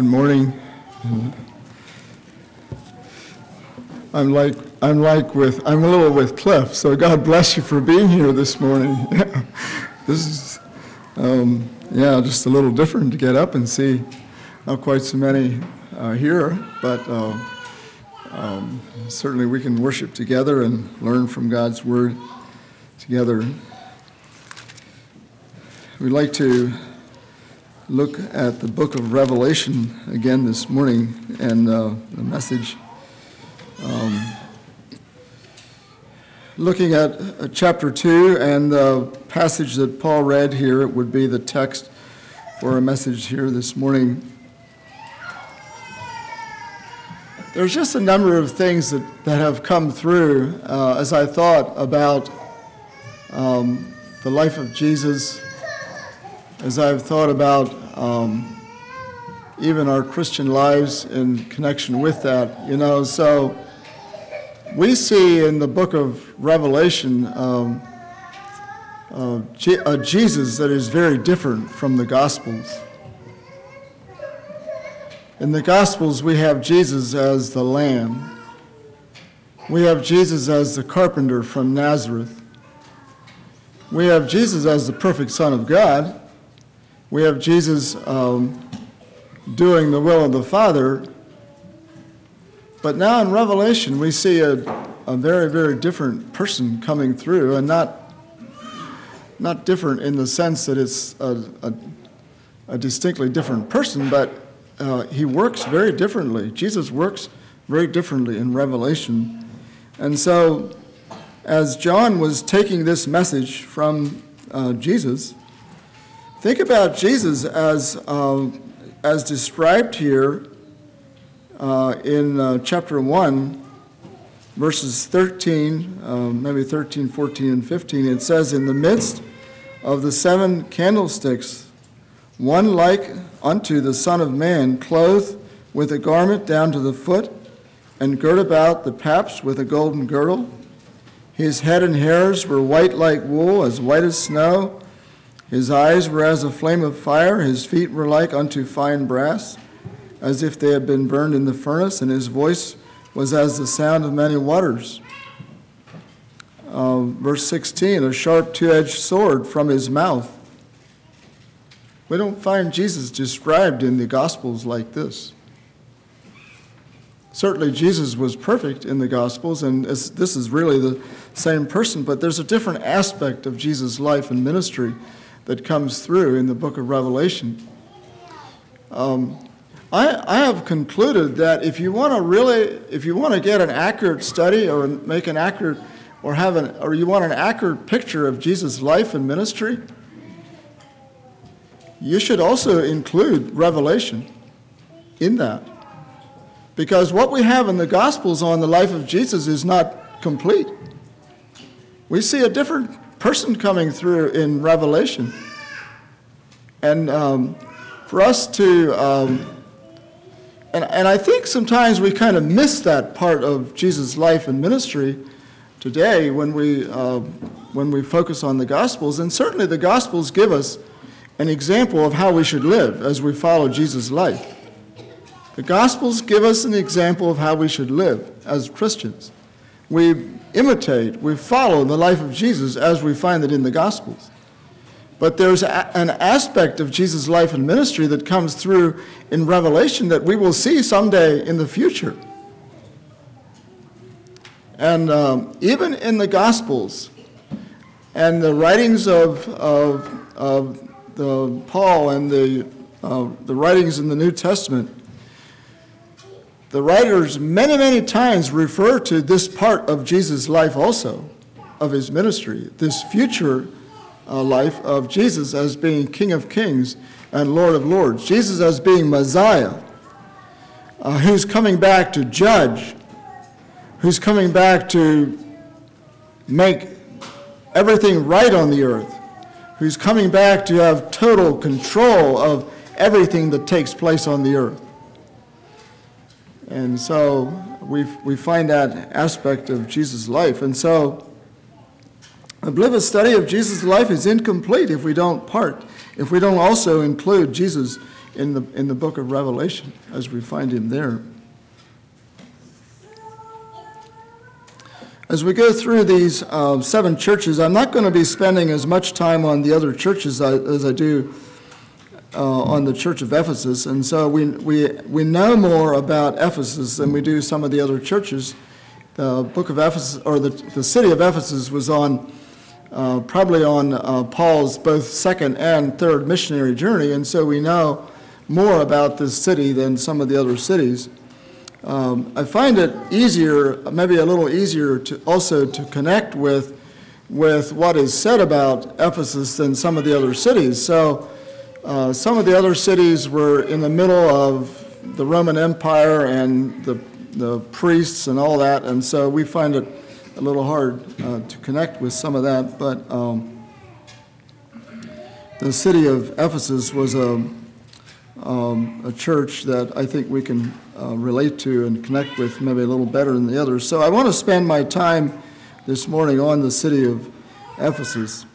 Good morning. I'm like I'm like with I'm a little with Cliff. So God bless you for being here this morning. this is um, yeah, just a little different to get up and see not quite so many uh, here, but uh, um, certainly we can worship together and learn from God's word together. We'd like to look at the book of Revelation again this morning and uh, the message. Um, looking at uh, chapter 2 and the passage that Paul read here, it would be the text for our message here this morning. There's just a number of things that, that have come through uh, as I thought about um, the life of Jesus, as I've thought about um, even our Christian lives in connection with that. You know, so we see in the book of Revelation um, uh, a Jesus that is very different from the Gospels. In the Gospels, we have Jesus as the Lamb. We have Jesus as the carpenter from Nazareth. We have Jesus as the perfect Son of God we have Jesus um, doing the will of the Father. But now in Revelation, we see a, a very, very different person coming through, and not, not different in the sense that it's a, a, a distinctly different person, but uh, he works very differently. Jesus works very differently in Revelation. And so, as John was taking this message from uh, Jesus, Think about Jesus as, uh, as described here uh, in uh, chapter 1, verses 13, um, maybe 13, 14, and 15. It says, In the midst of the seven candlesticks, one like unto the Son of Man, clothed with a garment down to the foot, and girt about the paps with a golden girdle. His head and hairs were white like wool, as white as snow his eyes were as a flame of fire, his feet were like unto fine brass, as if they had been burned in the furnace, and his voice was as the sound of many waters. Uh, verse 16 a sharp two edged sword from his mouth. We don't find Jesus described in the Gospels like this. Certainly, Jesus was perfect in the Gospels, and this is really the same person, but there's a different aspect of Jesus' life and ministry that comes through in the book of Revelation. Um, I, I have concluded that if you want to really, if you want to get an accurate study or make an accurate, or have an, or you want an accurate picture of Jesus' life and ministry, you should also include Revelation in that. Because what we have in the Gospels on the life of Jesus is not complete. We see a different person coming through in Revelation. And um, for us to, um, and, and I think sometimes we kind of miss that part of Jesus' life and ministry today when we, uh, when we focus on the Gospels. And certainly the Gospels give us an example of how we should live as we follow Jesus' life. The Gospels give us an example of how we should live as Christians. We imitate, we follow the life of Jesus as we find it in the Gospels. But there's a, an aspect of Jesus' life and ministry that comes through in Revelation that we will see someday in the future. And um, even in the Gospels and the writings of, of, of the Paul and the, uh, the writings in the New Testament, the writers many, many times refer to this part of Jesus' life also, of his ministry, this future uh, life of Jesus as being King of Kings and Lord of Lords, Jesus as being Messiah, uh, who's coming back to judge, who's coming back to make everything right on the earth, who's coming back to have total control of everything that takes place on the earth. And so we, we find that aspect of Jesus' life. And so I believe a study of Jesus' life is incomplete if we don't part, if we don't also include Jesus in the, in the book of Revelation as we find him there. As we go through these uh, seven churches, I'm not going to be spending as much time on the other churches as I do uh, on the Church of Ephesus. And so we, we, we know more about Ephesus than we do some of the other churches. The book of Ephesus, or the, the city of Ephesus, was on uh, probably on uh, Paul's both second and third missionary journey. And so we know more about this city than some of the other cities. Um, I find it easier, maybe a little easier, to also to connect with with what is said about Ephesus than some of the other cities. So, uh, some of the other cities were in the middle of the Roman Empire and the the priests and all that, and so we find it a little hard uh, to connect with some of that. But um, the city of Ephesus was a um, a church that I think we can uh, relate to and connect with maybe a little better than the others. So I want to spend my time this morning on the city of Ephesus.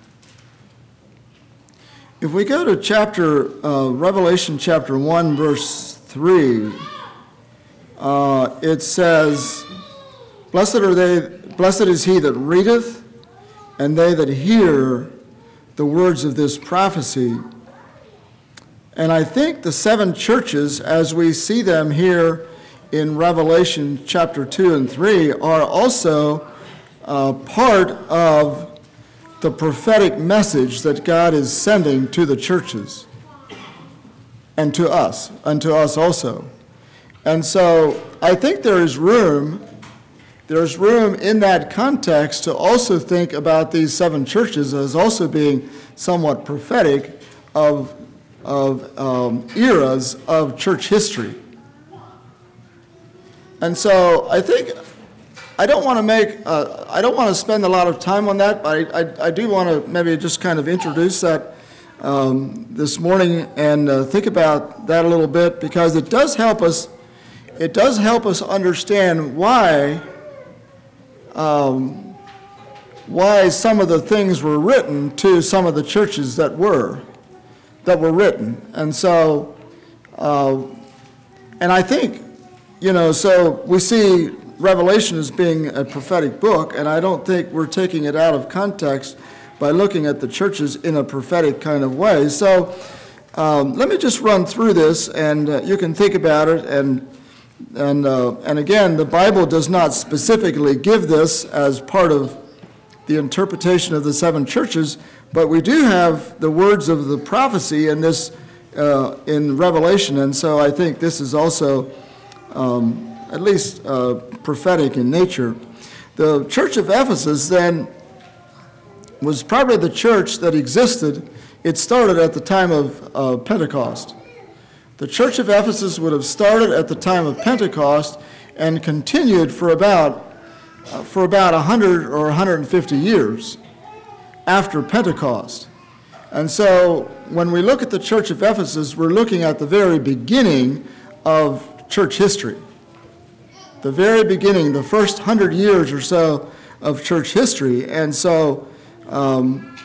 If we go to chapter, uh, Revelation chapter 1, verse 3, uh, it says, Blessed are they, blessed is he that readeth, and they that hear the words of this prophecy. And I think the seven churches, as we see them here in Revelation chapter 2 and 3, are also uh, part of the prophetic message that God is sending to the churches and to us, and to us also. And so I think there is room, there's room in that context to also think about these seven churches as also being somewhat prophetic of of um, eras of church history. And so I think I don't want to make, uh, I don't want to spend a lot of time on that, but I, I, I do want to maybe just kind of introduce that um, this morning and uh, think about that a little bit because it does help us, it does help us understand why, um, why some of the things were written to some of the churches that were that were written. And so, uh, and I think, you know, so we see Revelation as being a prophetic book, and I don't think we're taking it out of context by looking at the churches in a prophetic kind of way. So um, let me just run through this, and uh, you can think about it. And and uh, and again, the Bible does not specifically give this as part of the interpretation of the seven churches, but we do have the words of the prophecy in this uh, in Revelation, and so I think this is also um, at least uh, prophetic in nature. The church of Ephesus then was probably the church that existed. It started at the time of uh, Pentecost. The church of Ephesus would have started at the time of Pentecost and continued for about uh, for about 100 or 150 years after Pentecost. And so when we look at the church of Ephesus, we're looking at the very beginning of church history. The very beginning, the first hundred years or so of church history. And so um,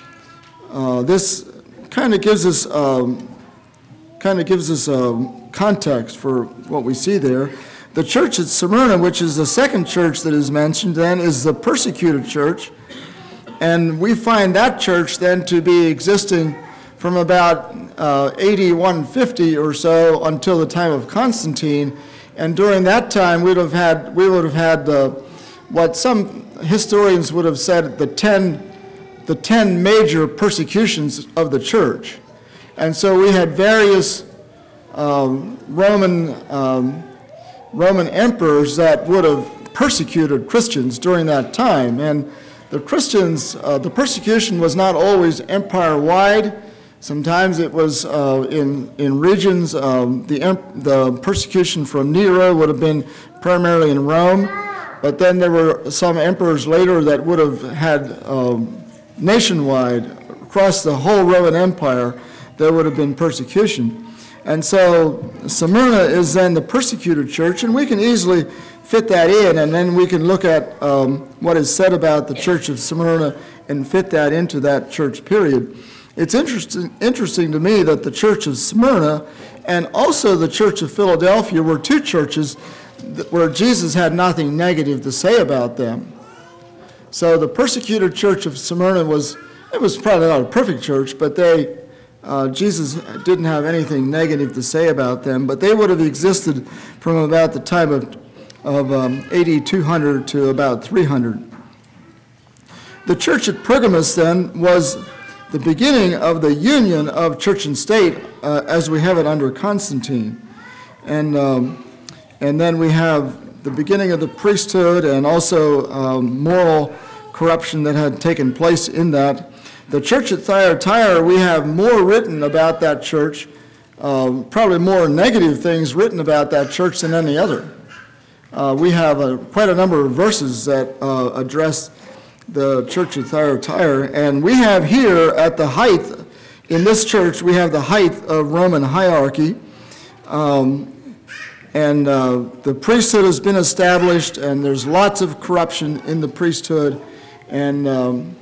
uh, this kind of gives us um, kind of gives us a um, context for what we see there. The church at Smyrna, which is the second church that is mentioned, then is the persecuted church. And we find that church then to be existing from about uh, AD 150 or so until the time of Constantine. And during that time, we'd have had, we would have had uh, what some historians would have said the 10, the 10 major persecutions of the church. And so we had various um, Roman, um, Roman emperors that would have persecuted Christians during that time. And the Christians, uh, the persecution was not always empire wide. Sometimes it was uh, in, in regions. Um, the, the persecution from Nero would have been primarily in Rome, but then there were some emperors later that would have had um, nationwide, across the whole Roman Empire, there would have been persecution. And so Smyrna is then the persecuted church, and we can easily fit that in, and then we can look at um, what is said about the church of Smyrna and fit that into that church period. It's interesting, interesting to me that the church of Smyrna and also the Church of Philadelphia were two churches where Jesus had nothing negative to say about them. So the persecuted church of Smyrna was, it was probably not a perfect church, but they, uh, Jesus didn't have anything negative to say about them, but they would have existed from about the time of, of um, AD 200 to about 300. The church at Pergamos then was the beginning of the union of church and state uh, as we have it under Constantine. And, um, and then we have the beginning of the priesthood and also um, moral corruption that had taken place in that. The church at Thyatira, we have more written about that church, uh, probably more negative things written about that church than any other. Uh, we have a, quite a number of verses that uh, address the church of Thyatira, and we have here at the height, in this church, we have the height of Roman hierarchy. Um, and uh, the priesthood has been established, and there's lots of corruption in the priesthood. And, um,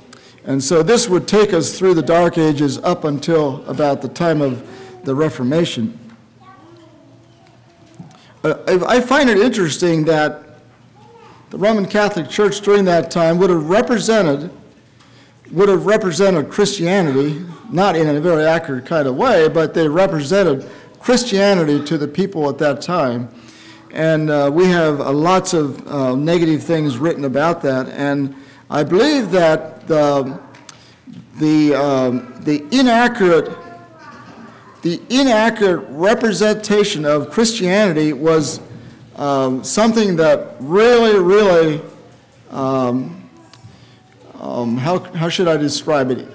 and so this would take us through the Dark Ages up until about the time of the Reformation. Uh, I find it interesting that the Roman Catholic Church during that time would have represented would have represented Christianity, not in a very accurate kind of way, but they represented Christianity to the people at that time. And uh, we have uh, lots of uh, negative things written about that. And I believe that the, the, um, the inaccurate the inaccurate representation of Christianity was um, something that really, really, um, um, how, how should I describe it?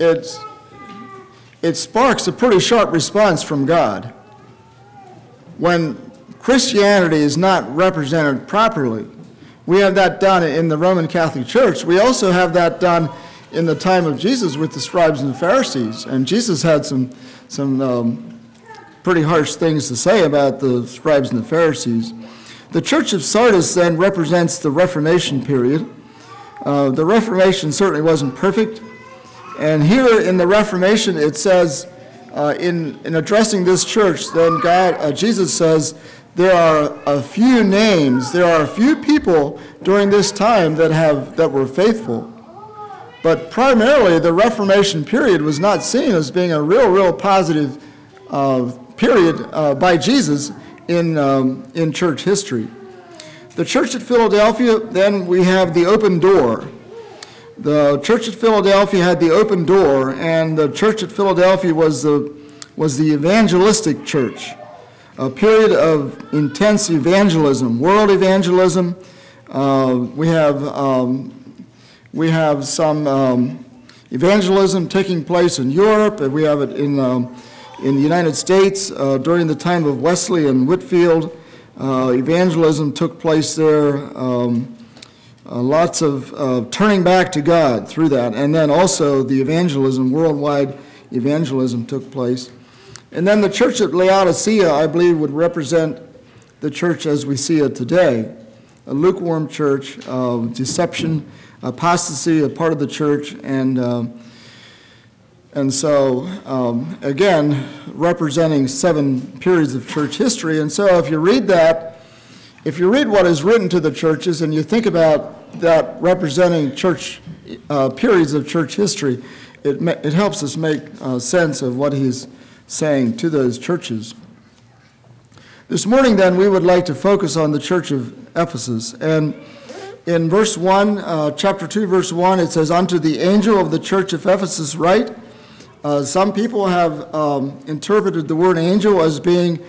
It's, it sparks a pretty sharp response from God. When Christianity is not represented properly, we have that done in the Roman Catholic Church. We also have that done in the time of Jesus with the scribes and the Pharisees. And Jesus had some, some um, pretty harsh things to say about the scribes and the Pharisees. The church of Sardis then represents the Reformation period. Uh, the Reformation certainly wasn't perfect. And here in the Reformation, it says, uh, in, in addressing this church, then God, uh, Jesus says, there are a few names, there are a few people during this time that, have, that were faithful. But primarily, the Reformation period was not seen as being a real, real positive uh, period uh, by Jesus in, um, in church history. The church at Philadelphia, then we have the open door. The church at Philadelphia had the open door, and the church at Philadelphia was the, was the evangelistic church, a period of intense evangelism, world evangelism. Uh, we have um, we have some um, evangelism taking place in Europe, and we have it in um, in the United States uh, during the time of Wesley and Whitefield, Uh, evangelism took place there. Um, uh, lots of uh, turning back to God through that. And then also the evangelism, worldwide evangelism took place. And then the church at Laodicea, I believe, would represent the church as we see it today a lukewarm church, uh, deception, apostasy, a part of the church, and um, and so, um, again, representing seven periods of church history. And so, if you read that, if you read what is written to the churches and you think about that representing church uh, periods of church history, it, ma- it helps us make uh, sense of what he's saying to those churches. This morning, then, we would like to focus on the church of Ephesus. And in verse 1, uh, chapter 2, verse 1, it says, Unto the angel of the church of Ephesus, write, uh, some people have um, interpreted the word angel as being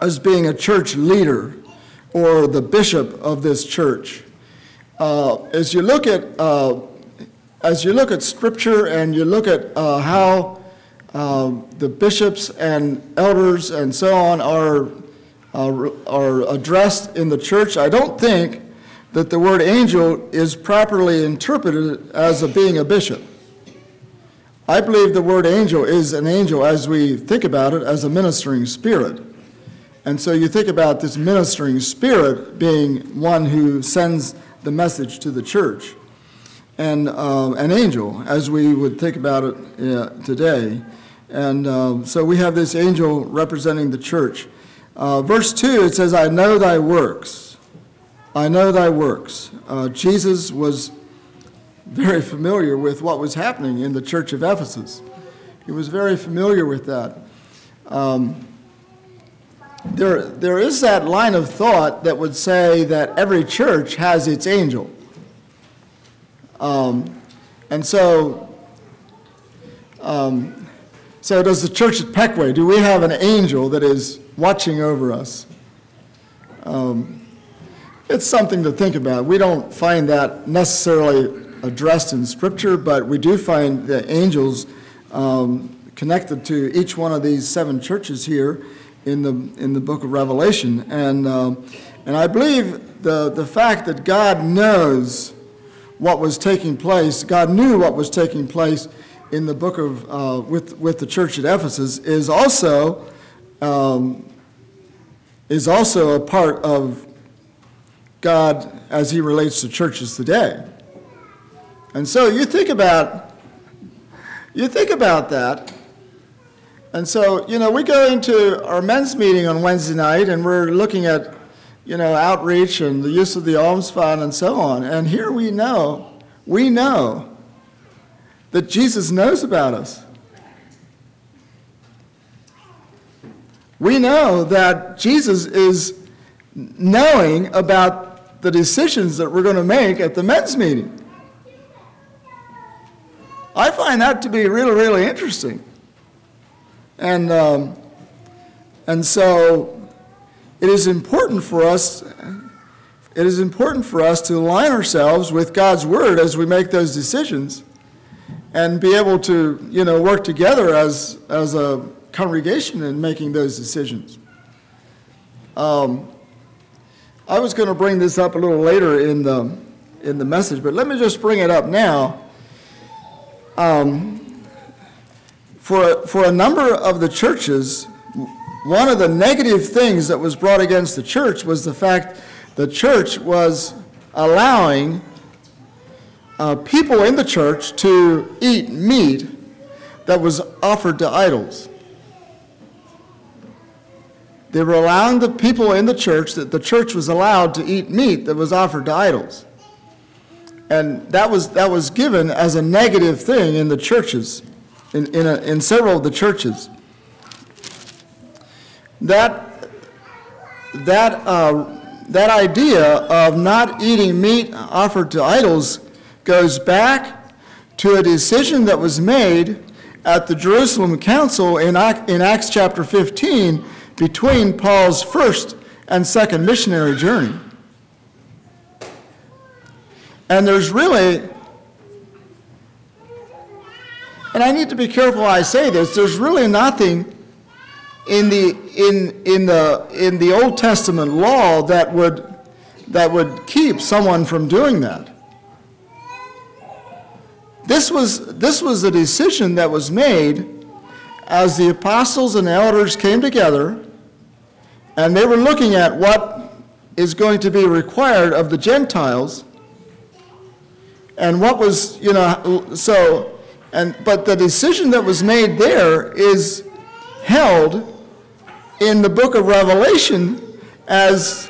as being a church leader or the bishop of this church. Uh, as you look at uh, as you look at Scripture and you look at uh, how uh, the bishops and elders and so on are are addressed in the church, I don't think that the word angel is properly interpreted as a being a bishop. I believe the word angel is an angel as we think about it as a ministering spirit. And so you think about this ministering spirit being one who sends the message to the church. And uh, an angel, as we would think about it uh, today. And uh, so we have this angel representing the church. Uh, verse 2, it says, I know thy works. I know thy works. Uh, Jesus was very familiar with what was happening in the church of Ephesus. He was very familiar with that. Um, there, there is that line of thought that would say that every church has its angel. Um, and so, um, so does the church at Peckway? Do we have an angel that is watching over us? Um, it's something to think about. We don't find that necessarily addressed in Scripture, but we do find the angels um, connected to each one of these seven churches here in the, in the book of Revelation. And, um, and I believe the, the fact that God knows what was taking place, God knew what was taking place in the book of, uh, with, with the church at Ephesus, is also, um, is also a part of God as he relates to churches today. And so you think about, you think about that, and so, you know, we go into our men's meeting on Wednesday night and we're looking at, you know, outreach and the use of the alms fund and so on. And here we know, we know that Jesus knows about us. We know that Jesus is knowing about the decisions that we're going to make at the men's meeting. I find that to be really, really interesting. And, um, and so it is important for us, it is important for us to align ourselves with God's word as we make those decisions and be able to, you know, work together as, as a congregation in making those decisions. Um, I was going to bring this up a little later in the, in the message, but let me just bring it up now. Um, for, for a number of the churches, one of the negative things that was brought against the church was the fact the church was allowing uh, people in the church to eat meat that was offered to idols. They were allowing the people in the church that the church was allowed to eat meat that was offered to idols. And that was, that was given as a negative thing in the churches in, in, a, in several of the churches. That, that, uh, that idea of not eating meat offered to idols goes back to a decision that was made at the Jerusalem Council in, in Acts chapter 15 between Paul's first and second missionary journey. And there's really and I need to be careful I say this, there's really nothing in the, in, in the, in the Old Testament law that would, that would keep someone from doing that. This was, this was a decision that was made as the apostles and elders came together and they were looking at what is going to be required of the Gentiles and what was, you know, so and, but the decision that was made there is held in the book of Revelation as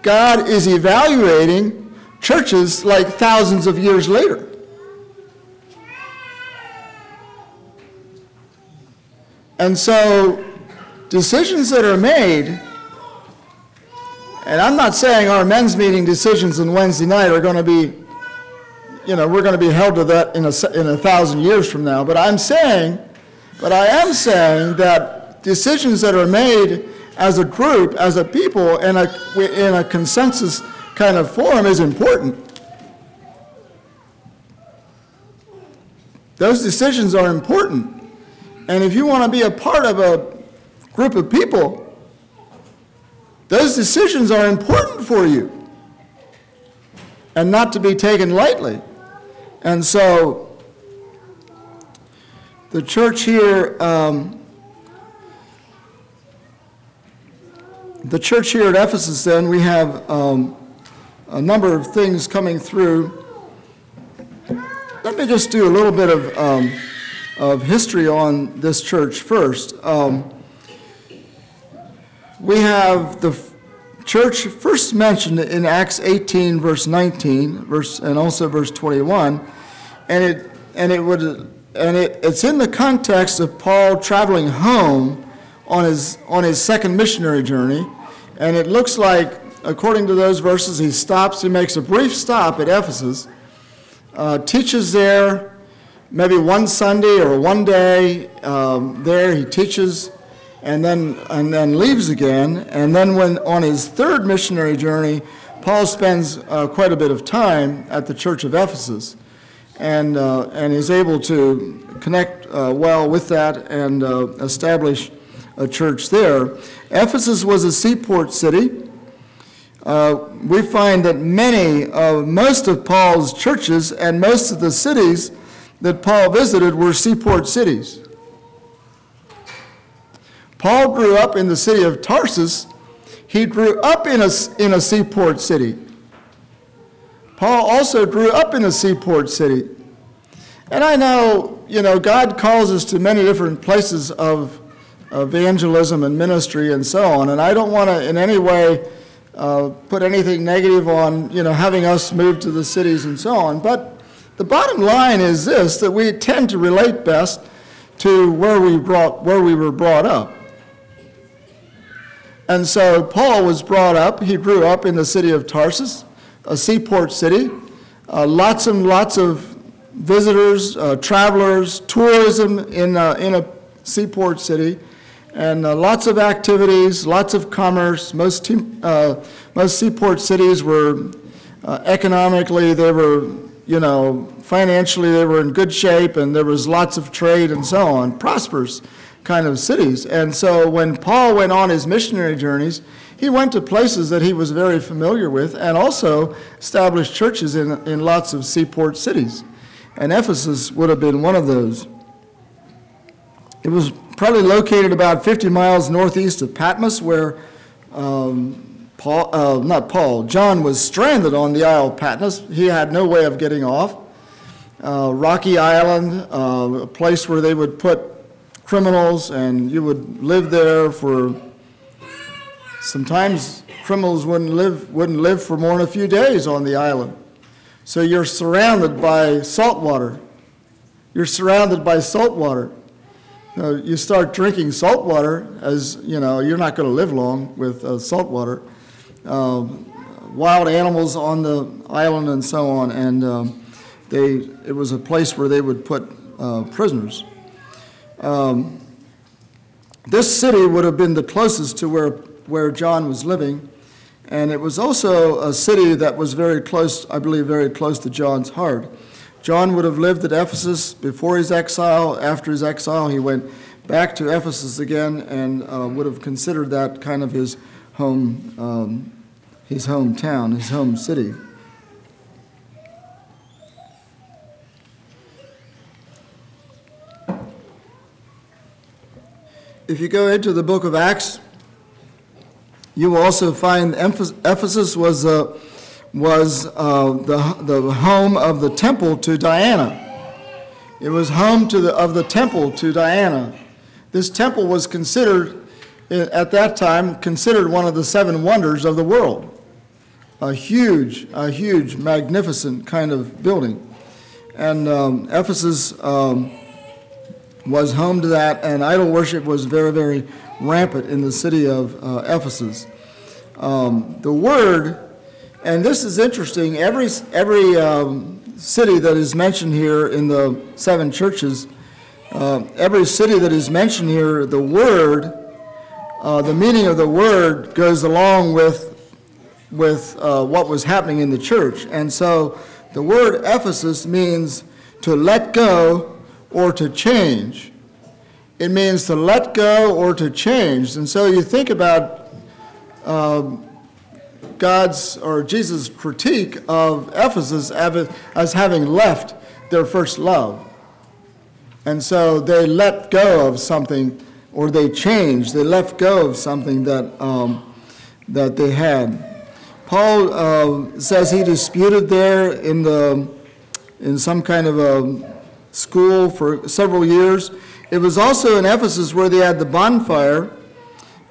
God is evaluating churches like thousands of years later. And so, decisions that are made, and I'm not saying our men's meeting decisions on Wednesday night are going to be you know, we're going to be held to that in a, in a thousand years from now. But I'm saying, but I am saying that decisions that are made as a group, as a people, in a, in a consensus kind of form is important. Those decisions are important. And if you want to be a part of a group of people, those decisions are important for you and not to be taken lightly. And so the church here, um, the church here at Ephesus, then, we have um, a number of things coming through. Let me just do a little bit of um, of history on this church first. Um, we have the church first mentioned in Acts 18, verse 19, verse, and also verse 21, and it and it would and it, it's in the context of Paul traveling home on his on his second missionary journey, and it looks like, according to those verses, he stops. He makes a brief stop at Ephesus, uh, teaches there, maybe one Sunday or one day um, there. He teaches and then, and then leaves again. And then, when on his third missionary journey, Paul spends uh, quite a bit of time at the church of Ephesus and, uh, and is able to connect uh, well with that and uh, establish a church there. Ephesus was a seaport city. Uh, we find that many, of most of Paul's churches and most of the cities that Paul visited were seaport cities. Paul grew up in the city of Tarsus. He grew up in a, in a seaport city. Paul also grew up in a seaport city. And I know, you know, God calls us to many different places of evangelism and ministry and so on. And I don't want to in any way uh, put anything negative on, you know, having us move to the cities and so on. But the bottom line is this, that we tend to relate best to where we, brought, where we were brought up. And so Paul was brought up, he grew up in the city of Tarsus, a seaport city. Uh, lots and lots of visitors, uh, travelers, tourism in, uh, in a seaport city, and uh, lots of activities, lots of commerce. Most, uh, most seaport cities were economically, they were, you know, financially, they were in good shape, and there was lots of trade and so on, prosperous kind of cities. And so when Paul went on his missionary journeys, he went to places that he was very familiar with and also established churches in, in lots of seaport cities. And Ephesus would have been one of those. It was probably located about 50 miles northeast of Patmos, where um, Paul, uh, not Paul, John was stranded on the Isle of Patmos. He had no way of getting off. Uh, rocky island, uh, a place where they would put criminals, and you would live there for. Sometimes criminals wouldn't live wouldn't live for more than a few days on the island. So you're surrounded by salt water. You're surrounded by salt water. You, you start drinking salt water, as you know, you're not going to live long with uh, salt water. Uh, wild animals on the island and so on, and um, they it was a place where they would put uh, prisoners. Um, this city would have been the closest to where, where John was living, and it was also a city that was very close, I believe, very close to John's heart. John would have lived at Ephesus before his exile. After his exile, he went back to Ephesus again and uh, would have considered that kind of his home, um, his hometown, his home city. If you go into the book of Acts, you will also find Ephesus was, uh, was uh, the, the home of the temple to Diana. It was home to the, of the temple to Diana. This temple was considered, at that time, considered one of the seven wonders of the world. A huge, a huge, magnificent kind of building. And um, Ephesus um, was home to that, and idol worship was very, very rampant in the city of uh, Ephesus. Um, the word, and this is interesting, every, every um, city that is mentioned here in the seven churches, uh, every city that is mentioned here, the word, uh, the meaning of the word goes along with, with uh, what was happening in the church. And so the word Ephesus means to let go or to change. It means to let go or to change. And so you think about um, God's or Jesus' critique of Ephesus as having left their first love. And so they let go of something, or they changed, they let go of something that, um, that they had. Paul uh, says he disputed there in, the, in some kind of a school for several years. It was also in Ephesus where they had the bonfire,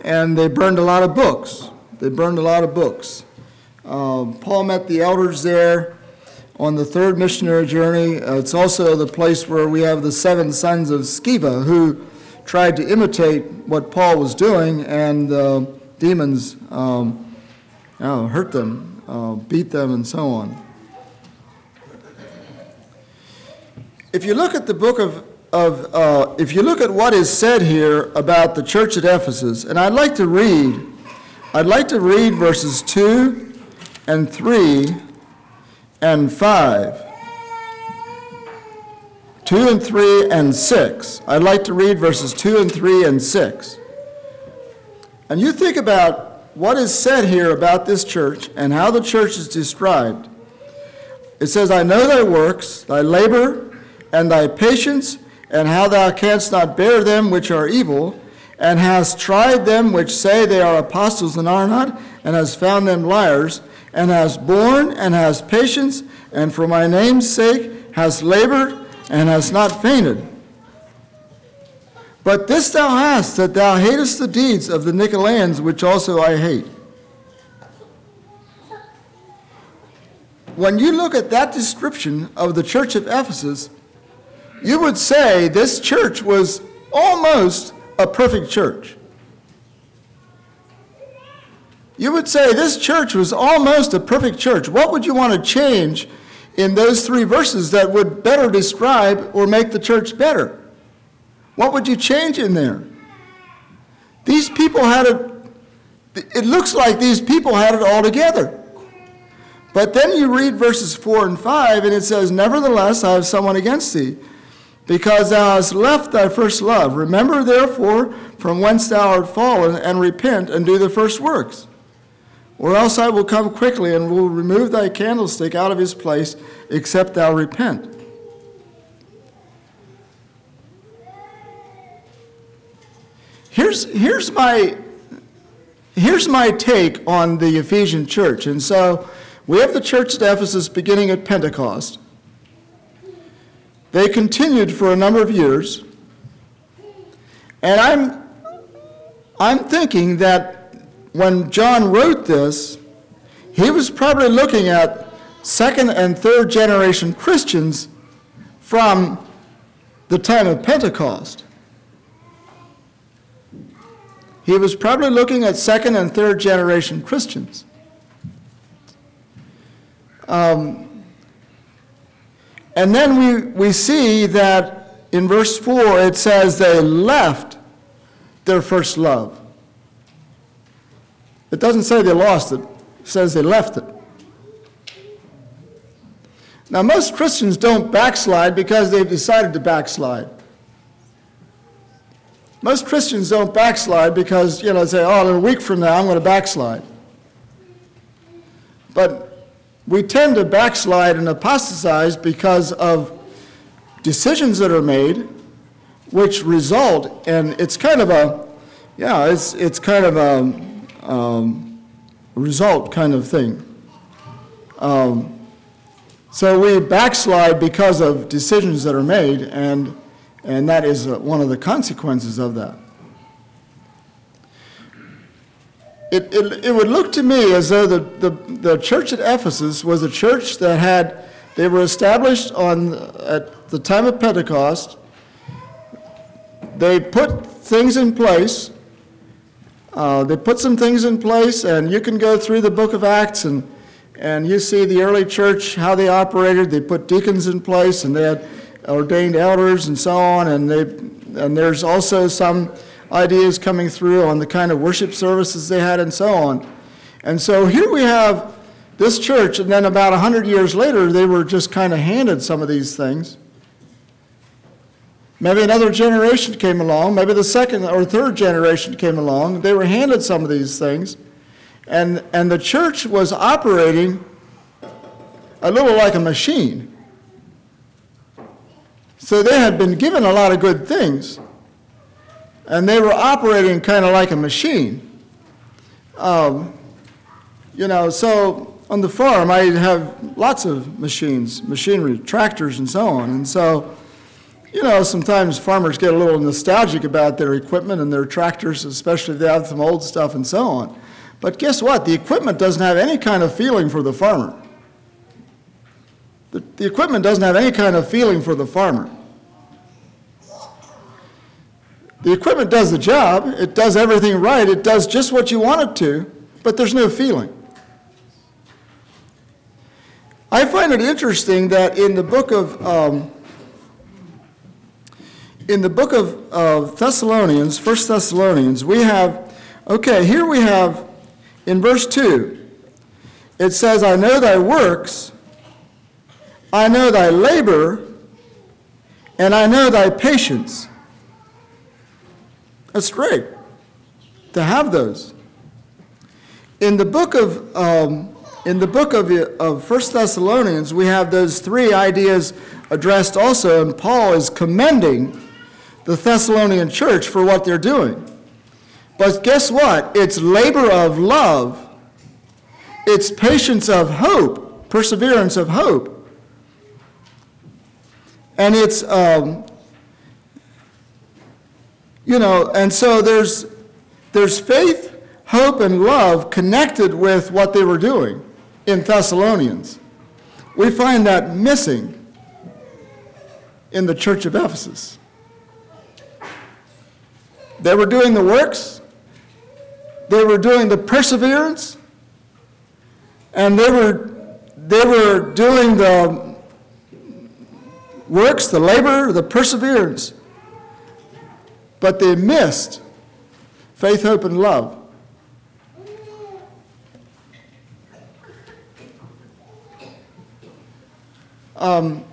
and they burned a lot of books. They burned a lot of books. Uh, Paul met the elders there on the third missionary journey. Uh, it's also the place where we have the seven sons of Sceva who tried to imitate what Paul was doing, and uh, demons um, uh, hurt them, uh, beat them, and so on. If you look at the book of, of uh, if you look at what is said here about the church at Ephesus, and I'd like to read, I'd like to read verses 2 and 3 and 5. 2 and 3 and 6. I'd like to read verses 2 and 3 and 6. And you think about what is said here about this church and how the church is described. It says, I know thy works, thy labor, and thy patience, and how thou canst not bear them which are evil, and hast tried them which say they are apostles and are not, and hast found them liars, and hast borne and hast patience, and for my name's sake hast labored and hast not fainted. But this thou hast, that thou hatest the deeds of the Nicolaitans, which also I hate. When you look at that description of the church of Ephesus, you would say this church was almost a perfect church. You would say this church was almost a perfect church. What would you want to change in those three verses that would better describe or make the church better? What would you change in there? These people had it, it looks like these people had it all together. But then you read verses 4 and 5, and it says, Nevertheless, I have someone against thee, because thou hast left thy first love. Remember, therefore, from whence thou art fallen, and repent and do the first works. Or else I will come quickly and will remove thy candlestick out of his place, except thou repent. Here's, here's, my, here's my take on the Ephesian church. And so we have the church at Ephesus beginning at Pentecost. They continued for a number of years. And I'm, I'm thinking that when John wrote this, he was probably looking at second and third generation Christians from the time of Pentecost. He was probably looking at second and third generation Christians. Um, and then we, we see that in verse 4 it says they left their first love. It doesn't say they lost it, it says they left it. Now, most Christians don't backslide because they've decided to backslide. Most Christians don't backslide because, you know, say, oh, in a week from now I'm going to backslide. But we tend to backslide and apostatize because of decisions that are made which result, and it's kind of a, yeah, it's, it's kind of a um, result kind of thing. Um, so we backslide because of decisions that are made, and, and that is uh, one of the consequences of that. It, it, it would look to me as though the, the, the church at Ephesus was a church that had, they were established on, at the time of Pentecost. They put things in place. Uh, they put some things in place, and you can go through the book of Acts and and you see the early church, how they operated. They put deacons in place and they had ordained elders and so on. And, they, and there's also some ideas coming through on the kind of worship services they had and so on. And so here we have this church, and then about 100 years later, they were just kind of handed some of these things. Maybe another generation came along, maybe the second or third generation came along. They were handed some of these things. And, and the church was operating a little like a machine. So they had been given a lot of good things, and they were operating kind of like a machine. Um, you know, so on the farm, I have lots of machines, machinery, tractors, and so on. And so you know, sometimes farmers get a little nostalgic about their equipment and their tractors, especially if they have some old stuff and so on. But guess what? The equipment doesn't have any kind of feeling for the farmer. The, the equipment doesn't have any kind of feeling for the farmer. The equipment does the job, it does everything right, it does just what you want it to, but there's no feeling. I find it interesting that in the book of um, in the book of uh, Thessalonians, First Thessalonians, we have okay. Here we have in verse two. It says, "I know thy works, I know thy labor, and I know thy patience." That's great to have those. In the book of um, in the book of, of 1 Thessalonians, we have those three ideas addressed also, and Paul is commending the Thessalonian church for what they're doing. But guess what? It's labor of love, it's patience of hope, perseverance of hope. And it's, um, you know, and so there's, there's faith, hope, and love connected with what they were doing in Thessalonians. We find that missing in the church of Ephesus. They were doing the works, they were doing the perseverance, and they were, they were doing the works, the labor, the perseverance. But they missed faith, hope, and love. Um,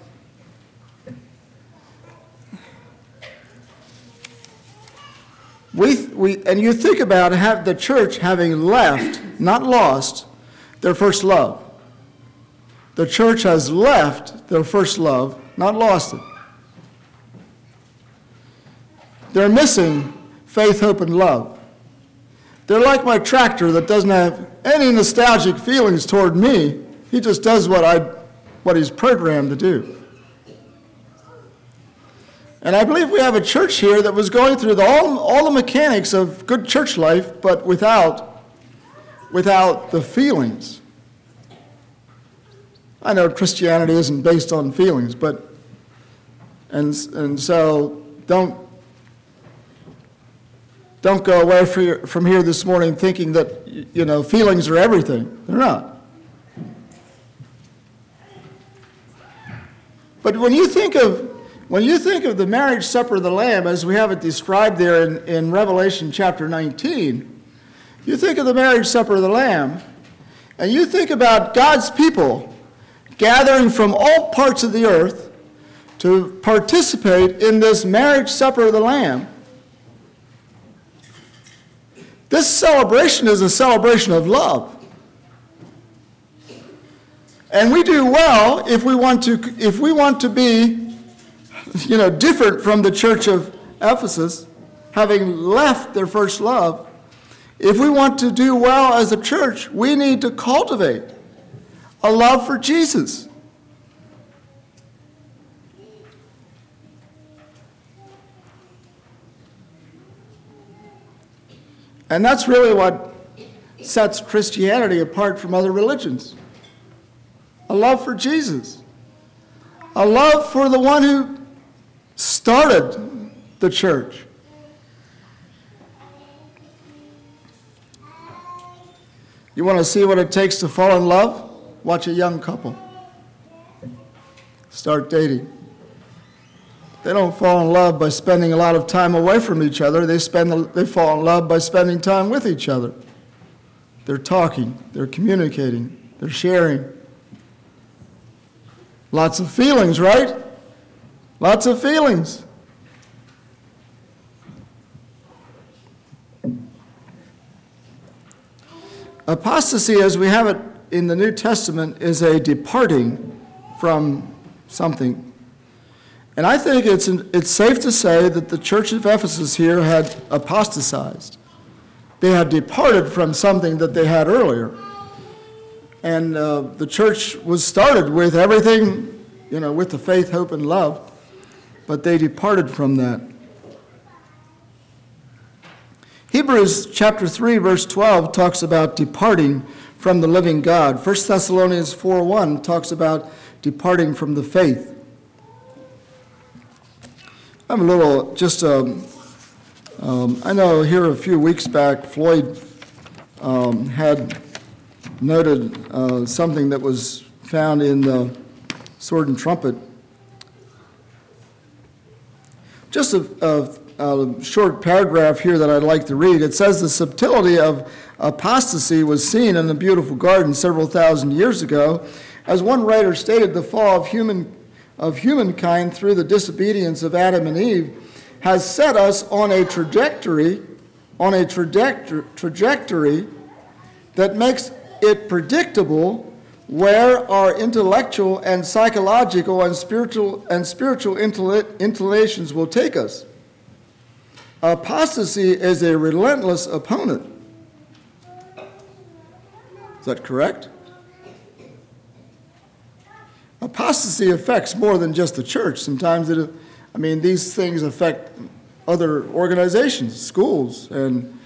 we, we, and you think about have the church having left, not lost, their first love. The church has left their first love, not lost it. They're missing faith, hope, and love. They're like my tractor that doesn't have any nostalgic feelings toward me. He just does what I what he's programmed to do. And I believe we have a church here that was going through the, all, all the mechanics of good church life, but without, without the feelings. I know Christianity isn't based on feelings, but, and, and so don't, don't go away from here this morning thinking that, you know, feelings are everything. They're not. But when you think of when you think of the marriage supper of the Lamb, as we have it described there in, in Revelation chapter 19, you think of the marriage supper of the Lamb, and you think about God's people gathering from all parts of the earth to participate in this marriage supper of the Lamb. This celebration is a celebration of love. And we do well if we want to, if we want to be, you know, different from the church of Ephesus, having left their first love. If we want to do well as a church, we need to cultivate a love for Jesus. And that's really what sets Christianity apart from other religions a love for Jesus, a love for the one who started the church. You want to see what it takes to fall in love? Watch a young couple. Start dating. They don't fall in love by spending a lot of time away from each other. They, spend, they fall in love by spending time with each other. They're talking, they're communicating, they're sharing. Lots of feelings, right? Lots of feelings. Apostasy, as we have it in the New Testament, is a departing from something. And I think it's, it's safe to say that the church of Ephesus here had apostatized. They had departed from something that they had earlier. And uh, the church was started with everything, you know, with the faith, hope, and love. but they departed from that. Hebrews chapter 3 verse 12 talks about departing from the living God. 1 Thessalonians 4:1 talks about departing from the faith. I have a little just um, um, I know here a few weeks back Floyd um, had noted uh, something that was found in the Sword and Trumpet. Just a, a, a short paragraph here that I'd like to read. It says the subtlety of apostasy was seen in the beautiful garden several thousand years ago. As one writer stated, the fall of human of humankind through the disobedience of Adam and Eve has set us on a trajectory on a trajectory, trajectory that makes it predictable where our intellectual and psychological and spiritual and spiritual inclinations will take us. Apostasy is a relentless opponent. Is that correct? Apostasy affects more than just the church. Sometimes it, I mean, these things affect other organizations, schools, and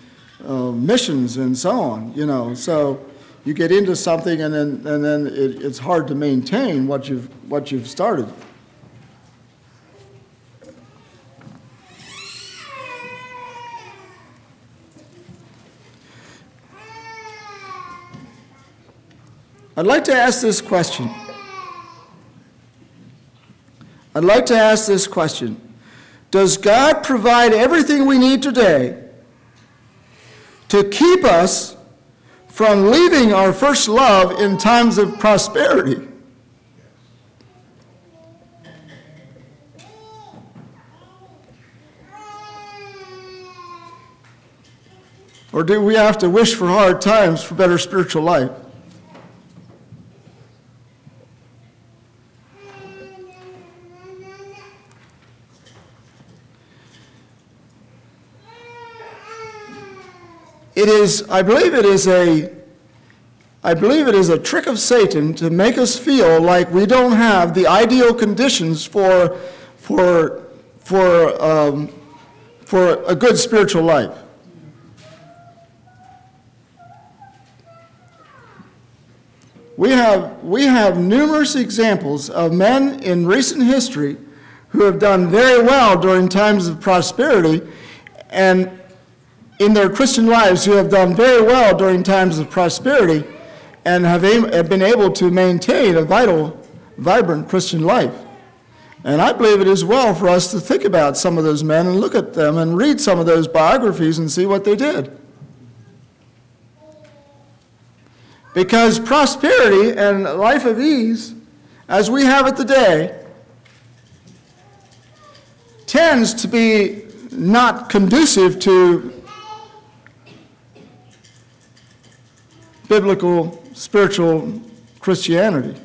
uh, missions, and so on. You know, so you get into something and then, and then it, it's hard to maintain what you've, what you've started. I'd like to ask this question. I'd like to ask this question Does God provide everything we need today to keep us from leaving our first love in times of prosperity. Or do we have to wish for hard times for better spiritual life? It is, I believe it is a, I believe it is a trick of Satan to make us feel like we don't have the ideal conditions for, for, for, um, for a good spiritual life. We have, we have numerous examples of men in recent history who have done very well during times of prosperity and in their Christian lives who have done very well during times of prosperity and have, have been able to maintain a vital, vibrant Christian life. And I believe it is well for us to think about some of those men and look at them and read some of those biographies and see what they did. Because prosperity and life of ease, as we have it today, tends to be not conducive to biblical spiritual Christianity.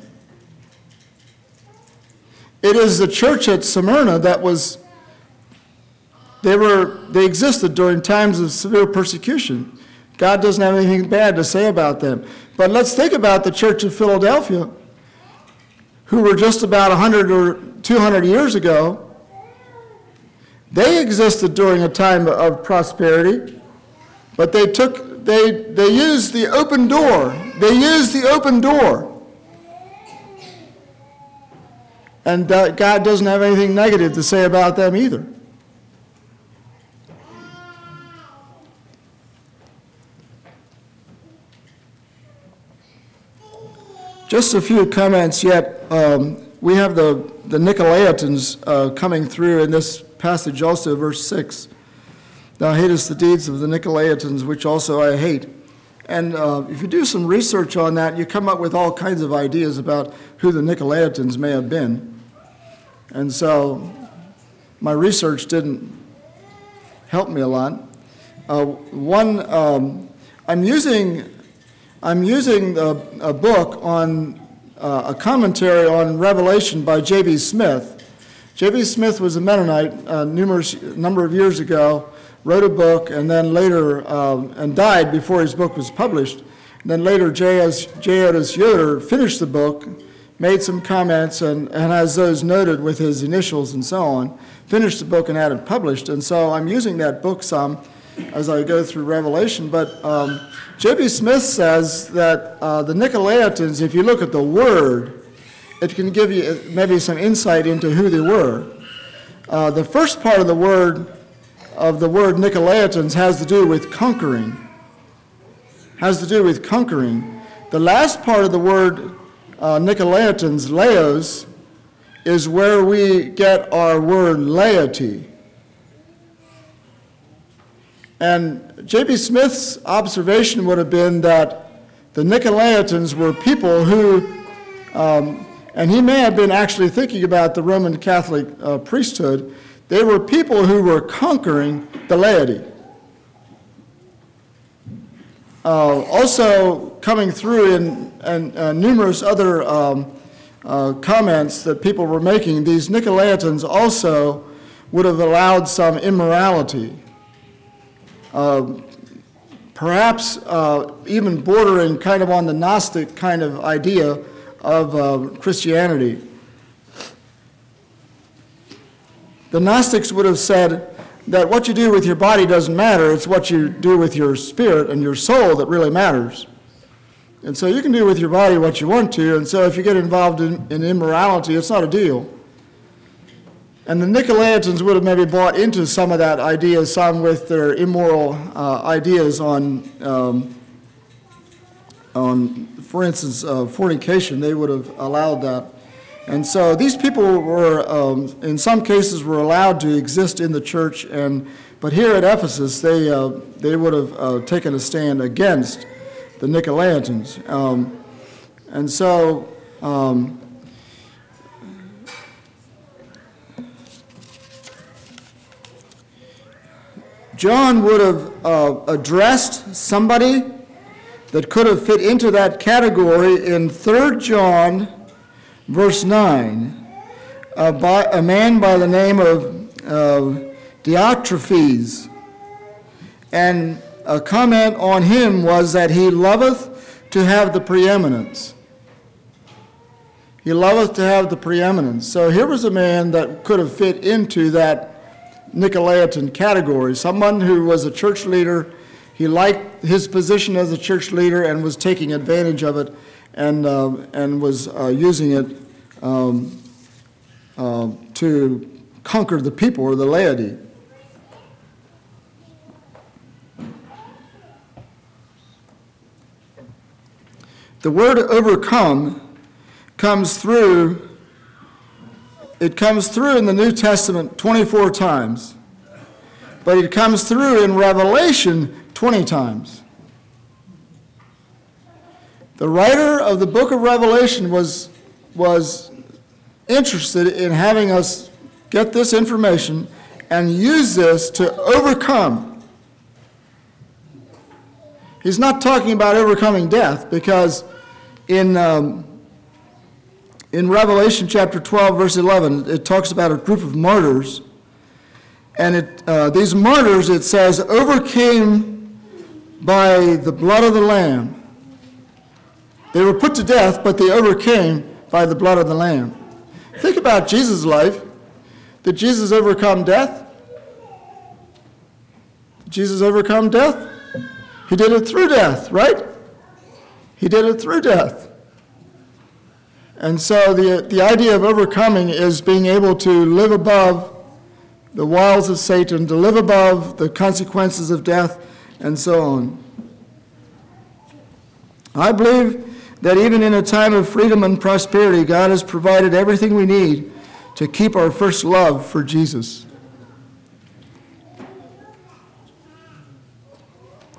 It is the church at Smyrna that was, they were, they existed during times of severe persecution. God doesn't have anything bad to say about them. But let's think about the church of Philadelphia, who were just about 100 or 200 years ago. They existed during a time of prosperity, but they took they, they use the open door. They use the open door. And God doesn't have anything negative to say about them either. Just a few comments yet. Um, we have the, the Nicolaitans uh, coming through in this passage also, verse 6. Thou hatest the deeds of the Nicolaitans, which also I hate. And uh, if you do some research on that, you come up with all kinds of ideas about who the Nicolaitans may have been. And so my research didn't help me a lot. Uh, one, um, I'm using, I'm using a, a book on uh, a commentary on Revelation by J.B. Smith. J.B. Smith was a Mennonite a uh, numerous number of years ago wrote a book, and then later, um, and died before his book was published. And then later, J. Otis Yoder finished the book made some comments and, and has those noted with his initials and so on, finished the book and had it published. And so I'm using that book some as I go through Revelation. But um, J.B. Smith says that uh, the Nicolaitans, if you look at the word, it can give you maybe some insight into who they were. Uh, the first part of the word, of the word Nicolaitans, has to do with conquering. Has to do with conquering. The last part of the word uh, Nicolaitans, laos, is where we get our word laity. And J.B. Smith's observation would have been that the Nicolaitans were people who, um, and he may have been actually thinking about the Roman Catholic uh, priesthood, they were people who were conquering the laity. Uh, also, coming through in, in uh, numerous other um, uh, comments that people were making, these Nicolaitans also would have allowed some immorality. Uh, perhaps uh, even bordering kind of on the Gnostic kind of idea of uh, Christianity. The Gnostics would have said that what you do with your body doesn't matter, it's what you do with your spirit and your soul that really matters. And so you can do with your body what you want to, and so if you get involved in, in immorality, it's not a deal. And the Nicolaitans would have maybe bought into some of that idea, some with their immoral uh, ideas on, um, on, for instance, uh, fornication. They would have allowed that. And so these people were, um, in some cases, were allowed to exist in the church, and but here at Ephesus, they uh, they would have uh, taken a stand against the Nicolaitans. Um, and so. Um, John would have uh, addressed somebody that could have fit into that category in 3 John, verse 9. Uh, by, a man by the name of uh, Diotrephes. And a comment on him was that he loveth to have the preeminence. He loveth to have the preeminence. So here was a man that could have fit into that Nicolaitan category, someone who was a church leader. He liked his position as a church leader and was taking advantage of it and, uh, and was uh, using it um, uh, to conquer the people or the laity. The word overcome comes through it comes through in the New Testament 24 times, but it comes through in Revelation 20 times. The writer of the book of Revelation was, was interested in having us get this information and use this to overcome. He's not talking about overcoming death because in. Um, in Revelation chapter 12, verse 11, it talks about a group of martyrs. And it, uh, these martyrs, it says, overcame by the blood of the Lamb. They were put to death, but they overcame by the blood of the Lamb. Think about Jesus' life. Did Jesus overcome death? Did Jesus overcome death? He did it through death, right? He did it through death. And so the, the idea of overcoming is being able to live above the wiles of Satan, to live above the consequences of death, and so on. I believe that even in a time of freedom and prosperity, God has provided everything we need to keep our first love for Jesus.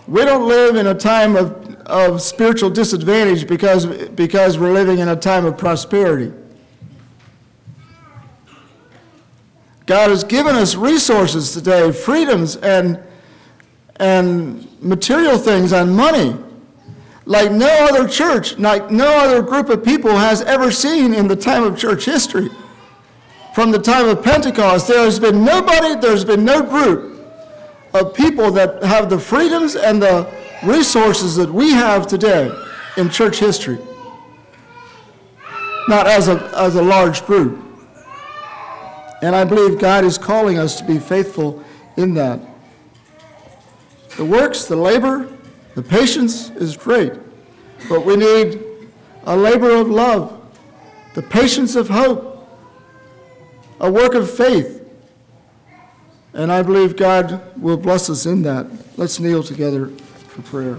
We don't live in a time of of spiritual disadvantage because, because we're living in a time of prosperity. God has given us resources today, freedoms and, and material things and money like no other church, like no other group of people has ever seen in the time of church history. From the time of Pentecost, there has been nobody, there's been no group of people that have the freedoms and the resources that we have today in church history. not as a, as a large group. And I believe God is calling us to be faithful in that. The works, the labor, the patience is great, but we need a labor of love, the patience of hope, a work of faith. And I believe God will bless us in that. Let's kneel together for prayer.